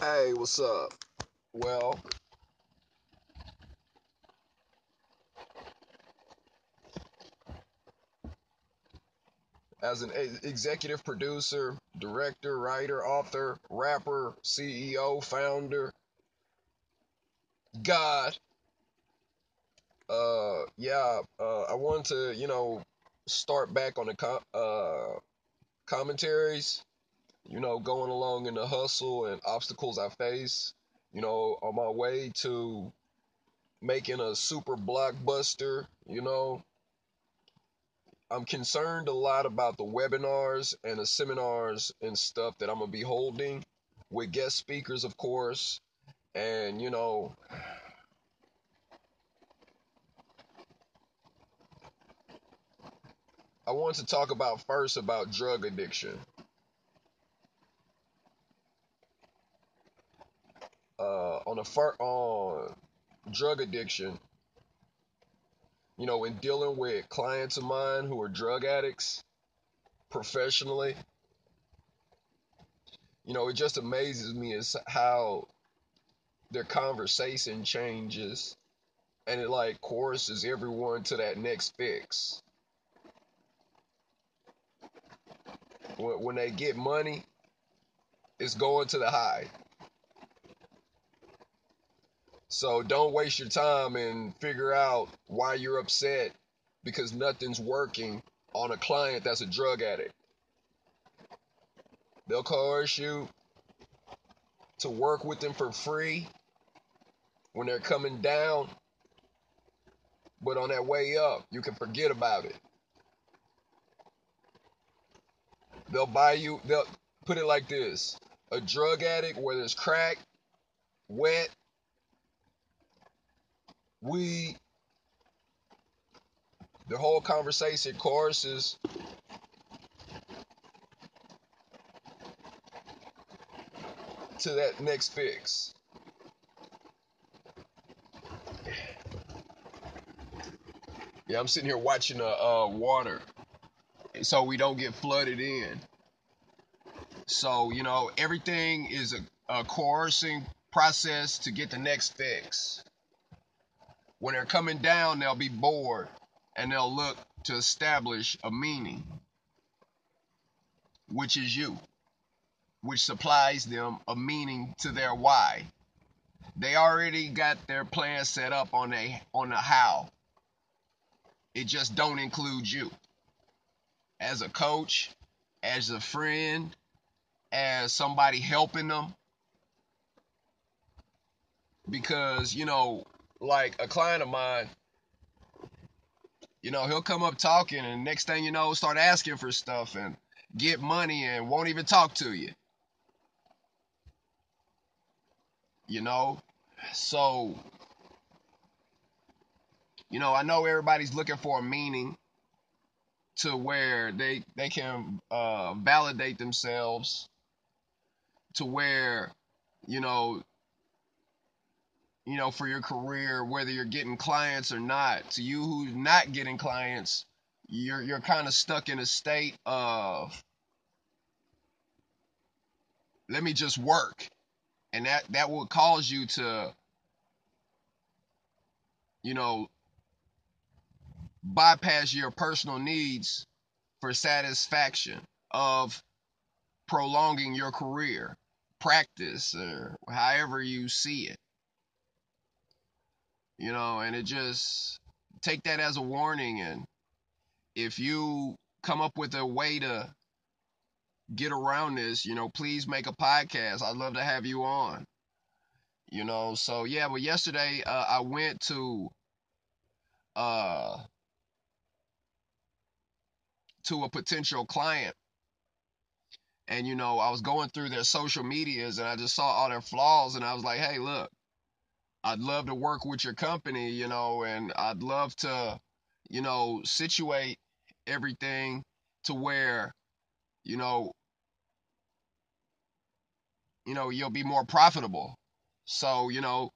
Hey, what's up? Well, as an executive producer, director, writer, author, rapper, CEO, founder, God, uh, yeah, uh, I wanted to, you know, start back on the uh, commentaries, you know, going along in the hustle and obstacles I face, you know, on my way to making a super blockbuster, you know. I'm concerned a lot about the webinars and the seminars and stuff that I'm going to be holding with guest speakers, of course. And, you know, I want to talk about first about drug addiction. Uh, on a fir- on drug addiction, you know, in dealing with clients of mine who are drug addicts professionally, you know, it just amazes me as how their conversation changes and it like courses everyone to that next fix. When they get money, it's going to the high. So don't waste your time and figure out why you're upset because nothing's working on a client that's a drug addict. They'll coerce you to work with them for free when they're coming down, but on that way up, you can forget about it. They'll buy you, they'll put it like this a drug addict, whether it's crack, wet, we the whole conversation courses to that next fix. Yeah, I'm sitting here watching the uh, water so we don't get flooded in. So, you know, everything is a, a coercing process to get the next fix. When they're coming down, they'll be bored and they'll look to establish a meaning, which is you, which supplies them a meaning to their why. They already got their plan set up on a on a how. It just don't include you. As a coach, as a friend, as somebody helping them. Because, you know, like a client of mine, you know, he'll come up talking, and next thing you know, start asking for stuff and get money and won't even talk to you. You know, so you know, I know everybody's looking for a meaning to where they they can uh, validate themselves to where you know you know, for your career, whether you're getting clients or not. To you who's not getting clients, you're you're kind of stuck in a state of let me just work. And that that will cause you to you know bypass your personal needs for satisfaction of prolonging your career, practice, or however you see it you know, and it just take that as a warning. And if you come up with a way to get around this, you know, please make a podcast. I'd love to have you on. You know, so yeah, but yesterday uh, I went to uh to a potential client and you know, I was going through their social medias and I just saw all their flaws and I was like, "Hey, look, I'd love to work with your company, you know, and I'd love to, you know, situate everything to where, you know, you know, you'll be more profitable. So, you know,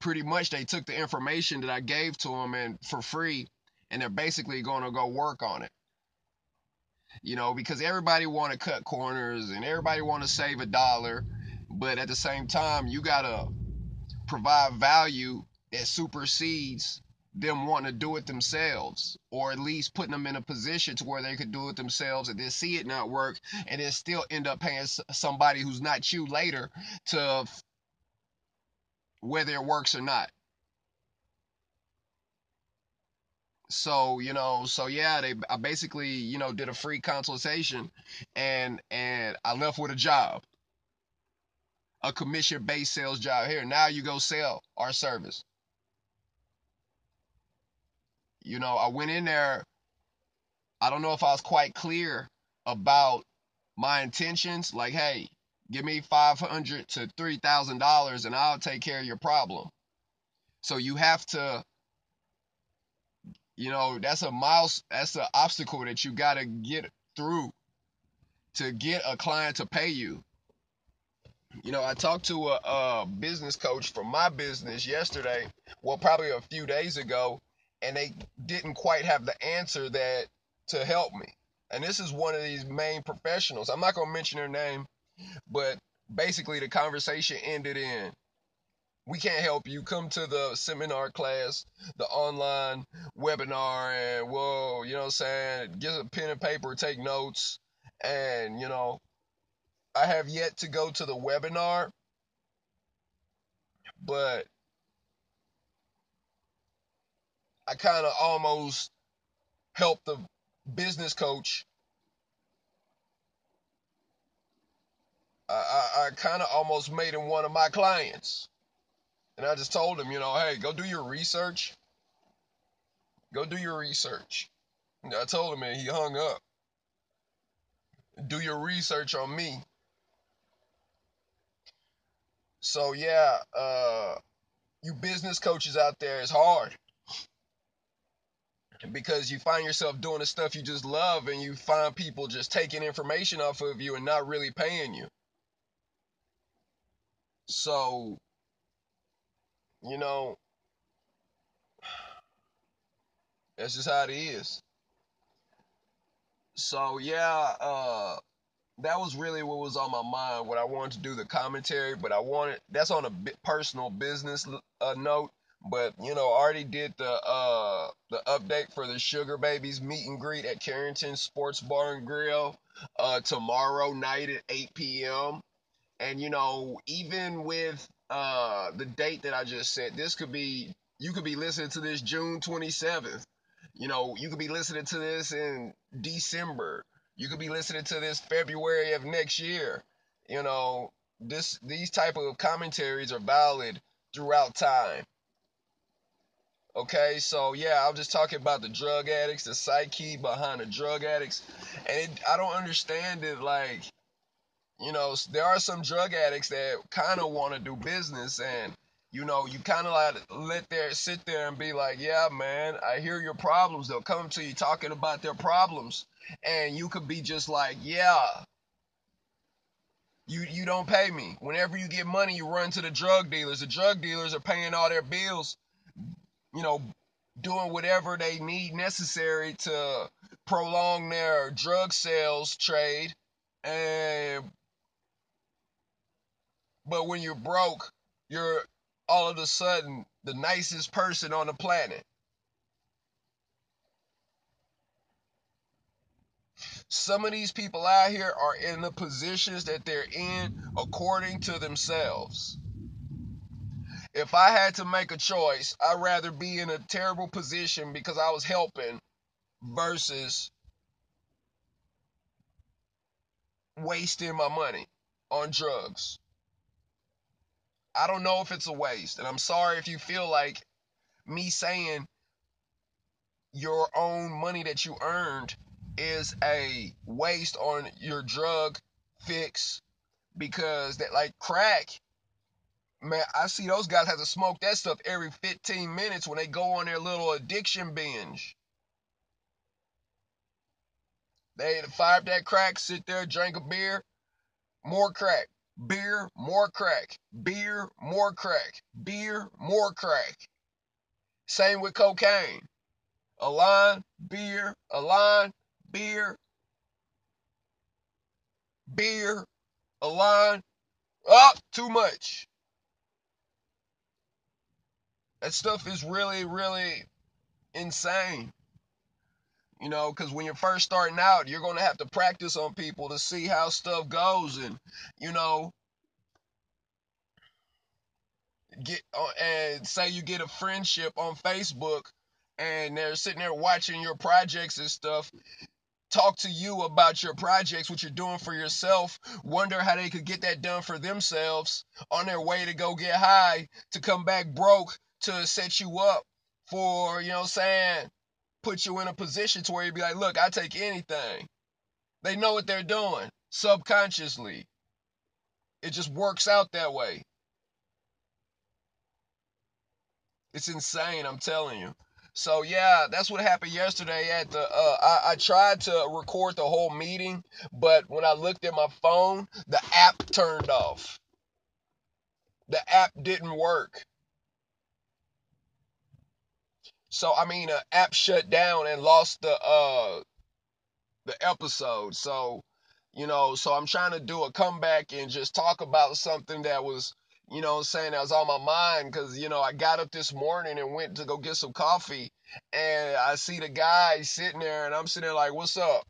pretty much they took the information that I gave to them and for free and they're basically going to go work on it. You know, because everybody want to cut corners and everybody want to save a dollar, but at the same time, you gotta provide value that supersedes them wanting to do it themselves or at least putting them in a position to where they could do it themselves and then see it not work and then still end up paying somebody who's not you later to whether it works or not. So you know so yeah they i basically you know did a free consultation and and i left with a job a commission based sales job here. Now you go sell our service. You know i went in there. I don't know if i was quite clear about my intentions. Like hey give me 500 to 3000 dollars and i'll take care of your problem. So you have to you know, that's a miles that's an obstacle that you got to get through to get a client to pay you. You know, I talked to a, a business coach for my business yesterday, well probably a few days ago, and they didn't quite have the answer that to help me. And this is one of these main professionals. I'm not going to mention their name, but basically the conversation ended in we can't help you. Come to the seminar class, the online webinar, and whoa, you know what I'm saying? Get a pen and paper, take notes. And, you know, I have yet to go to the webinar, but I kind of almost helped the business coach. I, I, I kind of almost made him one of my clients. And I just told him, you know, hey, go do your research. Go do your research. And I told him, and he hung up. Do your research on me. So yeah, uh, you business coaches out there, it's hard because you find yourself doing the stuff you just love, and you find people just taking information off of you and not really paying you. So you know, that's just how it is. So yeah, uh, that was really what was on my mind. What I wanted to do the commentary, but I wanted that's on a personal business uh, note. But you know, I already did the uh, the update for the Sugar Babies meet and greet at Carrington Sports Bar and Grill uh, tomorrow night at 8 p.m. And you know, even with uh the date that I just said. This could be you could be listening to this June 27th. You know, you could be listening to this in December. You could be listening to this February of next year. You know, this these type of commentaries are valid throughout time. Okay, so yeah, I'm just talking about the drug addicts, the psyche behind the drug addicts, and it, I don't understand it. Like, you know, there are some drug addicts that kind of want to do business and you know, you kind of like let there sit there and be like, yeah, man, I hear your problems. They'll come to you talking about their problems, and you could be just like, yeah, you you don't pay me. Whenever you get money, you run to the drug dealers. The drug dealers are paying all their bills, you know, doing whatever they need necessary to prolong their drug sales trade, and but when you're broke, you're all of a sudden the nicest person on the planet. Some of these people out here are in the positions that they're in according to themselves. If I had to make a choice, I'd rather be in a terrible position because I was helping versus wasting my money on drugs. I don't know if it's a waste. And I'm sorry if you feel like me saying your own money that you earned is a waste on your drug fix because that like crack man i see those guys have to smoke that stuff every 15 minutes when they go on their little addiction binge they fire that crack sit there drink a beer more crack beer, more crack, beer, more crack, beer, more crack. Same with cocaine. A line, beer, a line, beer, beer, a line, Oh, too much. That stuff is really, really insane. You know, because when you're first starting out, you're going to have to practice on people to see how stuff goes. And, you know, get uh, and say you get a friendship on Facebook and they're sitting there watching your projects and stuff talk to you about your projects, what you're doing for yourself, wonder how they could get that done for themselves on their way to go get high, to come back broke, to set you up for, you know saying, put you in a position to where you'd be like, look, I take anything. They know what they're doing subconsciously. It just works out that way. It's insane, I'm telling you. So yeah, that's what happened yesterday at the. Uh, I, I tried to record the whole meeting, but when I looked at my phone, the app turned off. The app didn't work. So I mean, the app shut down and lost the uh the episode. So you know, so I'm trying to do a comeback and just talk about something that was you know I'm saying, that was on my mind because, you know, I got up this morning and went to go get some coffee and I see the guy sitting there and I'm sitting there like, what's up?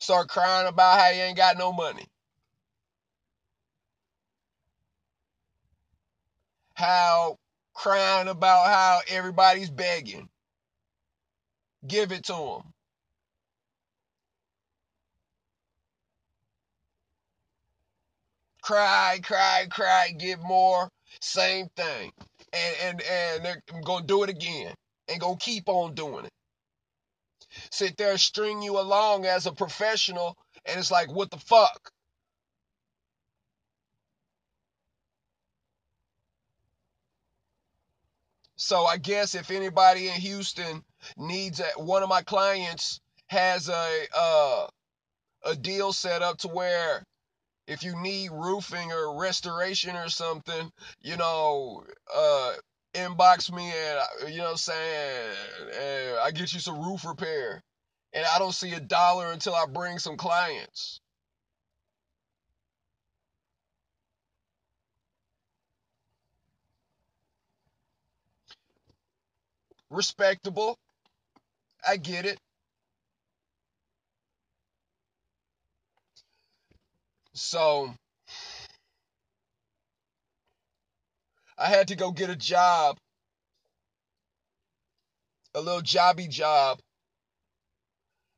Start crying about how he ain't got no money. How crying about how everybody's begging. Give it to him. cry, cry, cry, give more, same thing. And and and they're gonna do it again and gonna keep on doing it. Sit there, string you along as a professional, and it's like, what the fuck? So I guess if anybody in Houston needs a, one of my clients has a uh, a deal set up to where if you need roofing or restoration or something, you know, uh, inbox me and uh, you know what I'm saying, and I get you some roof repair. And I don't see a dollar until I bring some clients. Respectable. I get it. So I had to go get a job, a little jobby job.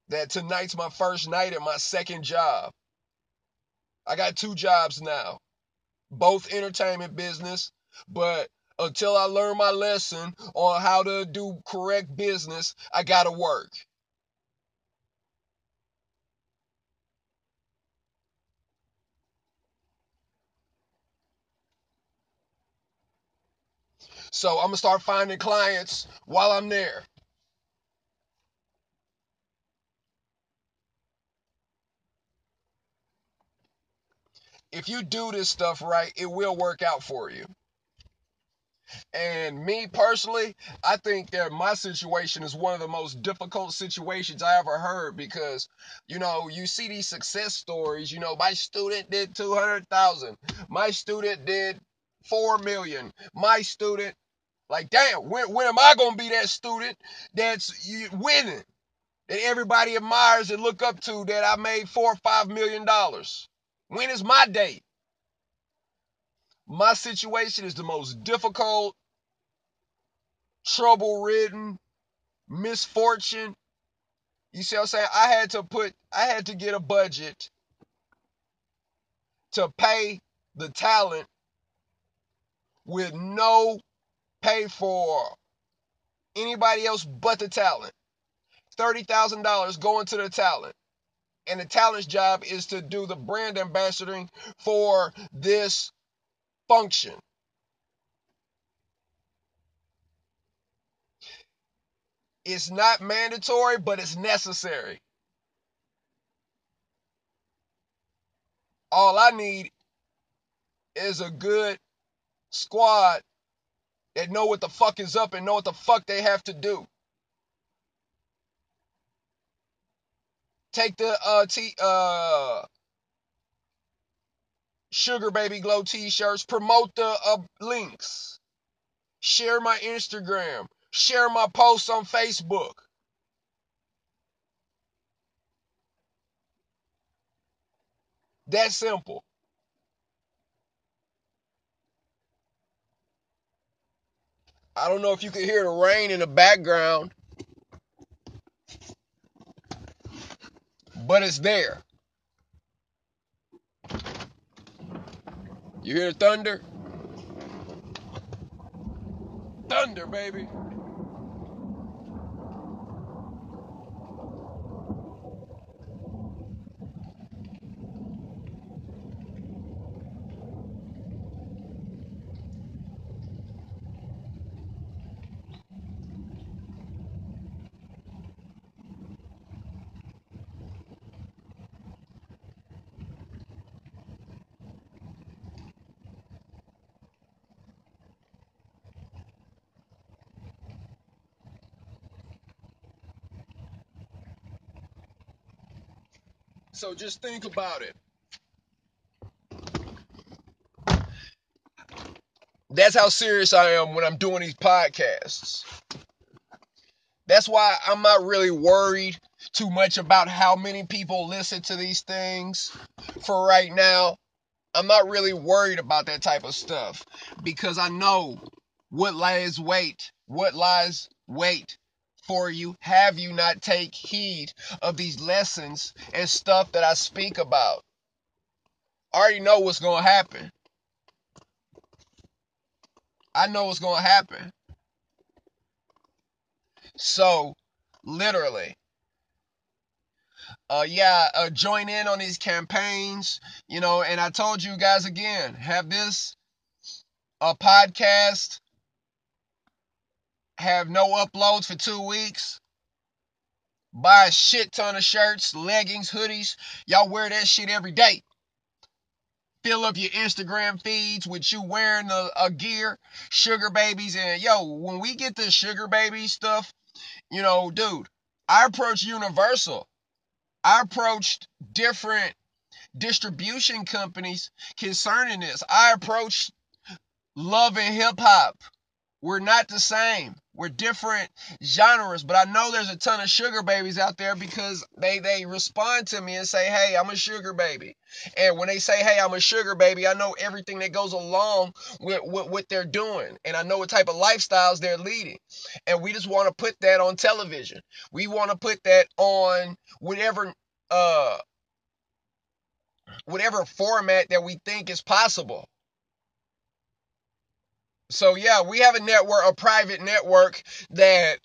That tonight's my first night at my second job. I got two jobs now, both entertainment business, but until I learn my lesson on how to do correct business, I gotta work. So I'm gonna start finding clients while I'm there. If you do this stuff right, it will work out for you. And me personally, I think that my situation is one of the most difficult situations I ever heard because, you know, you see these success stories. You know, my student did 200,000. My student did 4 million. My student, like, damn, when, when am I going to be that student that's winning? That everybody admires and look up to that I made four or five million dollars. When is my day? My situation is the most difficult, trouble ridden, misfortune. You see what I'm saying? I had to put, I had to get a budget to pay the talent with no pay for anybody else but the talent. $30,000 going to the talent. And the talent's job is to do the brand ambassadoring for this function. It's not mandatory, but it's necessary. All I need is a good squad that know what the fuck is up and know what the fuck they have to do. Take the uh t uh Sugar Baby Glow t-shirts, promote the uh, links, share my Instagram, share my posts on Facebook. That simple. I don't know if you can hear the rain in the background, but it's there. You hear the thunder? Thunder, baby. So just think about it. That's how serious I am when I'm doing these podcasts. That's why I'm not really worried too much about how many people listen to these things for right now. I'm not really worried about that type of stuff because I know what lies wait, what lies wait for you have you not take heed of these lessons and stuff that I speak about? I already know what's going to happen. I know what's going to happen. So, literally, uh, yeah, uh, join in on these campaigns, you know, and I told you guys again, have this a podcast have no uploads for two weeks. Buy a shit ton of shirts, leggings, hoodies. Y'all wear that shit every day. Fill up your Instagram feeds with you wearing a, a gear, sugar babies, and yo, when we get this sugar baby stuff, you know, dude, I approached Universal. I approached different distribution companies concerning this. I approached Love and Hip Hop. We're not the same. We're different genres, but I know there's a ton of sugar babies out there because they they respond to me and say, "Hey, I'm a sugar baby." And when they say, "Hey, I'm a sugar baby," I know everything that goes along with, with what they're doing, and I know what type of lifestyles they're leading. And we just want to put that on television. We want to put that on whatever uh whatever format that we think is possible. So yeah, we have a network, a private network that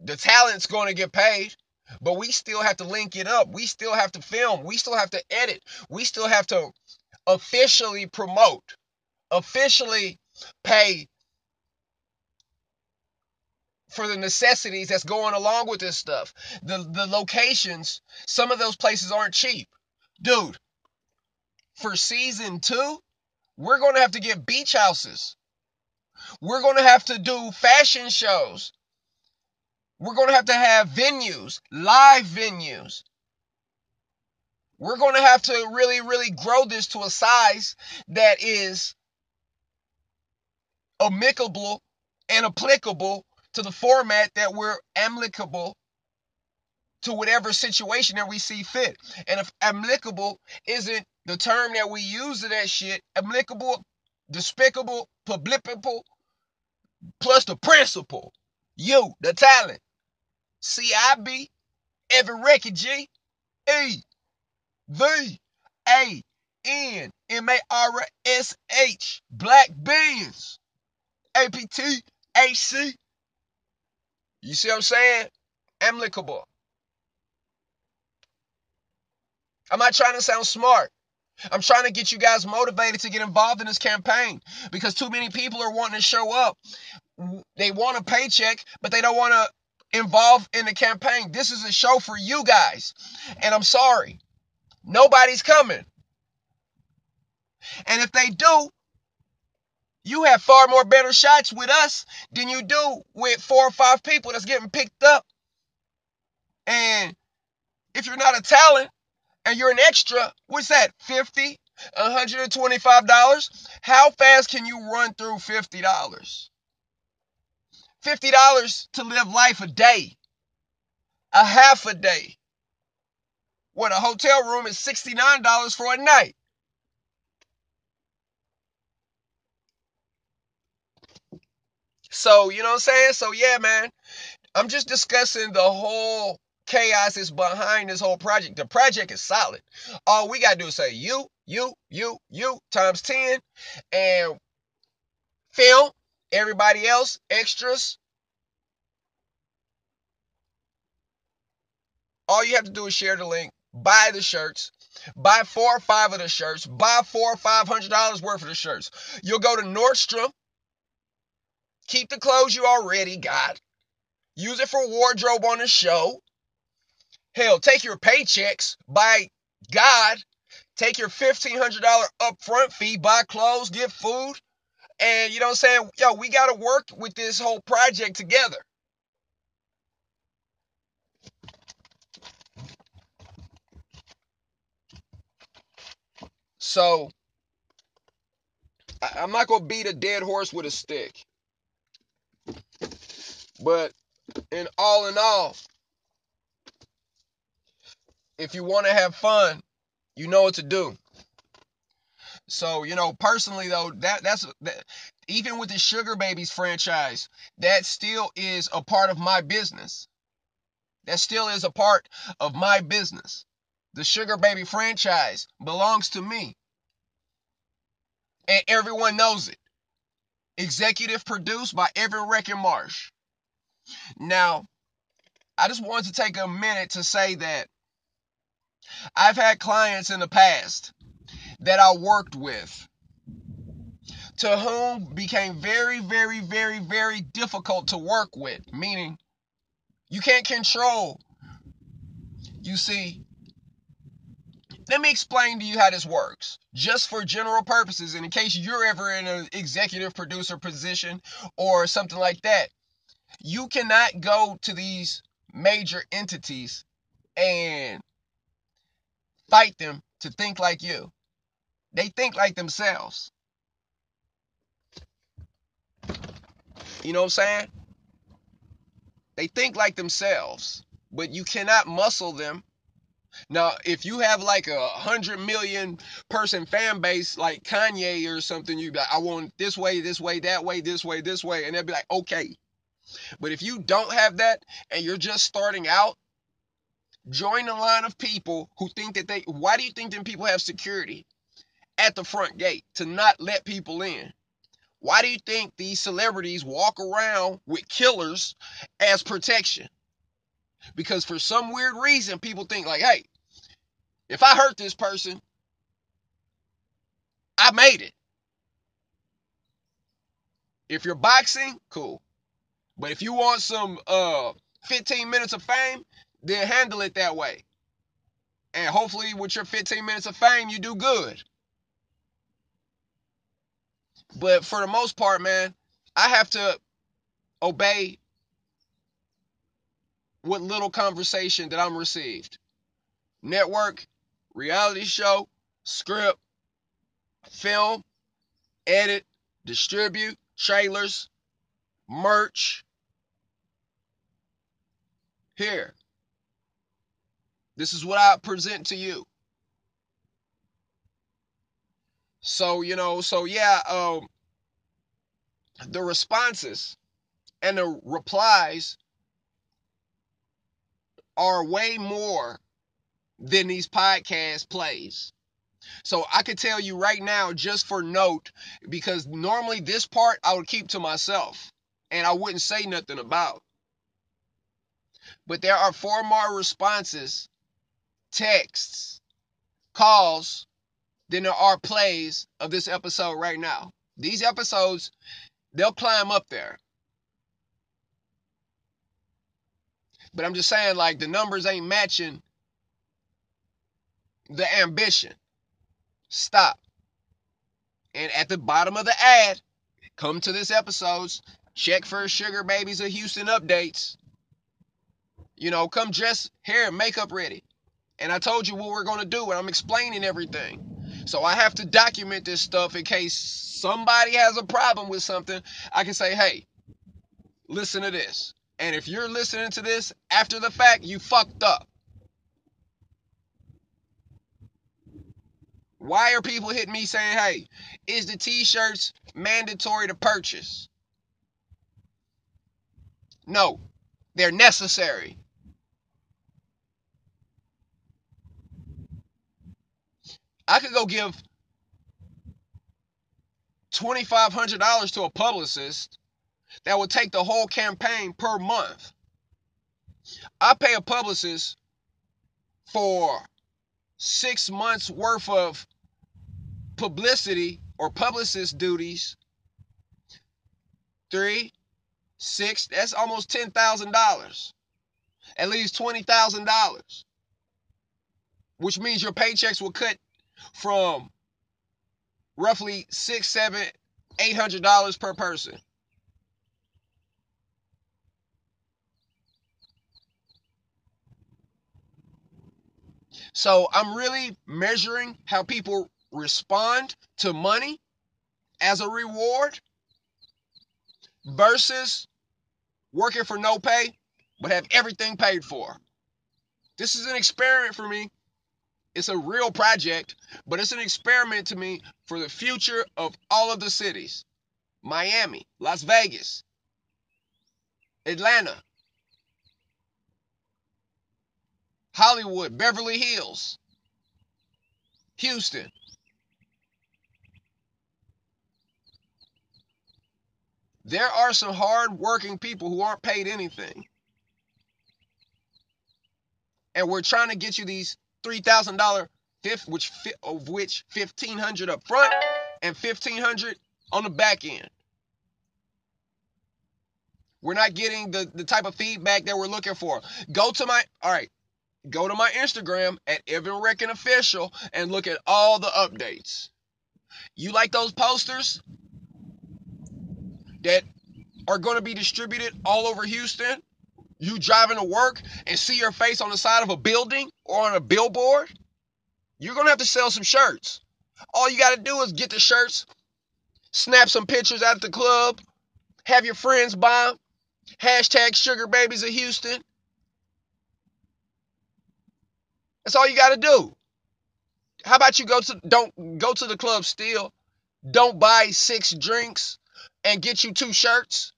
the talent's going to get paid, but we still have to link it up. We still have to film. We still have to edit. We still have to officially promote, officially pay for the necessities that's going along with this stuff. The the locations, some of those places aren't cheap. Dude, for season 2, we're going to have to get beach houses. We're going to have to do fashion shows. We're going to have to have venues, live venues. We're going to have to really, really grow this to a size that is amicable and applicable to the format that we're amicable to whatever situation that we see fit. And if amicable isn't the term that we use to that shit, applicable, despicable, publicable, plus the principle, you, the talent, CIB, every record G, E, V, A, N, M A R S H, Black Beans, APT, AC. You see what I'm saying? Amicable. I'm not trying to sound smart. I'm trying to get you guys motivated to get involved in this campaign because too many people are wanting to show up. They want a paycheck, but they don't want to involve in the campaign. This is a show for you guys. And I'm sorry. Nobody's coming. And if they do, you have far more better shots with us than you do with four or five people that's getting picked up. And if you're not a talent, and you're an extra, what's that, 50, $125. How fast can you run through $50? $50 to live life a day, a half a day. What a hotel room is $69 for a night. So, you know what I'm saying? So, yeah, man, I'm just discussing the whole chaos is behind this whole project. The project is solid. All we gotta do is say you, you, you, you times 10 and film everybody else, extras. All you have to do is share the link, buy the shirts, buy four or five of the shirts, buy four or five hundred dollars worth of the shirts. You'll go to Nordstrom, keep the clothes you already got, use it for wardrobe on the show, Hell, take your paychecks, by God, take your $1,500 upfront fee, buy clothes, get food. And you know what I'm saying? Yo, we got to work with this whole project together. So, I'm not to beat a dead horse with a stick. But in all in all, if you want to have fun, you know what to do. So, you know, personally though, that that's that, even with the Sugar Babies franchise, that still is a part of my business. That still is a part of my business. The Sugar Baby franchise belongs to me. And everyone knows it. Executive produced by Evan Reckenmarsh. Now, I just wanted to take a minute to say that I've had clients in the past that I worked with to whom became very, very, very, very difficult to work with, meaning you can't control. You see, let me explain to you how this works, just for general purposes, and in case you're ever in an executive producer position or something like that. You cannot go to these major entities and fight them to think like you. They think like themselves. You know what I'm saying? They think like themselves, but you cannot muscle them. Now, if you have like a hundred million person fan base like Kanye or something, you like, I want this way, this way, that way, this way, this way, and they'll be like, okay. But if you don't have that and you're just starting out, Join the line of people who think that they. Why do you think them people have security at the front gate to not let people in? Why do you think these celebrities walk around with killers as protection? Because for some weird reason, people think like, hey, if I hurt this person, I made it. If you're boxing, cool. But if you want some uh 15 minutes of fame, then handle it that way. And hopefully, with your 15 minutes of fame, you do good. But for the most part, man, I have to obey what little conversation that I'm received. Network, reality show, script, film, edit, distribute, trailers, merch. Here, this is what I present to you. So, you know, so yeah, um, the responses and the replies are way more than these podcast plays. So I could tell you right now, just for note, because normally this part I would keep to myself and I wouldn't say nothing about. But there are four more responses texts, calls than there are plays of this episode right now. These episodes, they'll climb up there. But I'm just saying, like, the numbers ain't matching the ambition. Stop. And at the bottom of the ad, come to this episode's check for Sugar Babies of Houston updates. You know, come dress, hair, and makeup ready. And I told you what we're going to do, and I'm explaining everything. So I have to document this stuff in case somebody has a problem with something. I can say, hey, listen to this. And if you're listening to this after the fact, you fucked up. Why are people hitting me saying, hey, is the t shirts mandatory to purchase? No, they're necessary. I could go give $2,500 to a publicist that would take the whole campaign per month. I pay a publicist for six months worth of publicity or publicist duties. Three, six, that's almost $10,000. At least $20,000. Which means your paychecks will cut from roughly six, seven, eight hundred dollars per person. So I'm really measuring how people respond to money as a reward versus working for no pay but have everything paid for. This is an experiment for me it's a real project, but it's an experiment to me for the future of all of the cities Miami, Las Vegas, Atlanta, Hollywood, Beverly Hills, Houston. There are some hard working people who aren't paid anything. And we're trying to get you these three thousand dollar fifth, which of which fifteen hundred up front and fifteen hundred on the back end. We're not getting the, the type of feedback that we're looking for. Go to my all right, go to my Instagram at Evan Reckon Official and look at all the updates. You like those posters that are going to be distributed all over Houston? You driving to work and see your face on the side of a building or on a billboard? You're going to have to sell some shirts. All you got to do is get the shirts, snap some pictures at the club, have your friends buy them, hashtag sugar babies of Houston. That's all you got to do. How about you go to don't go to the club still, don't buy six drinks and get you two shirts?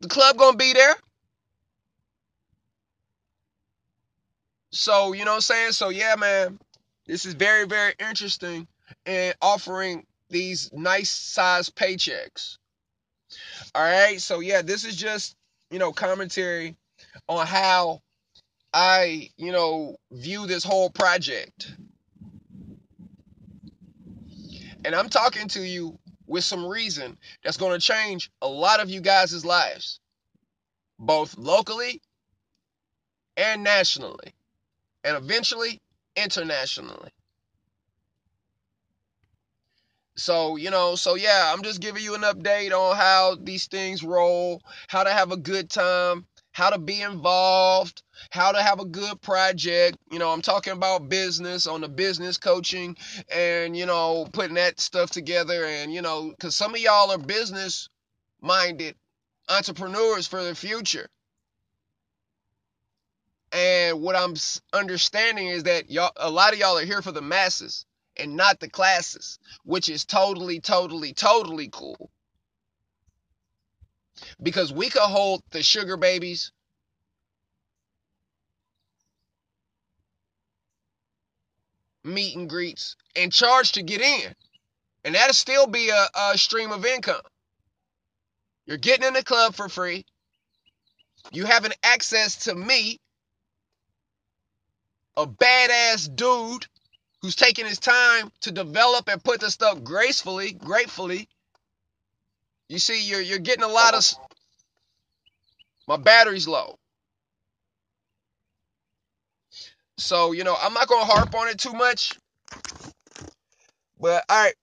The club gonna be there. So, you know what I'm saying? So yeah, man, this is very, very interesting and offering these nice size paychecks. All right. So yeah, this is just, you know, commentary on how I, you know, view this whole project. And I'm talking to you with some reason that's going to change a lot of you guys' lives, both locally and nationally, and eventually internationally. So, you know, so yeah, I'm just giving you an update on how these things roll, how to have a good time, how to be involved, how to have a good project. You know, I'm talking about business on the business coaching and, you know, putting that stuff together. And, you know, because some of y'all are business minded entrepreneurs for the future. And what I'm understanding is that y'all, a lot of y'all are here for the masses and not the classes, which is totally, totally, totally cool because we could hold the sugar babies meet and greets and charge to get in. And that'll still be a, a stream of income. You're getting in the club for free. You having access to me, a badass dude who's taking his time to develop and put the stuff gracefully, gratefully you see, you're you're getting a lot of. My battery's low. So, you know, I'm not going to harp on it too much. But, all right.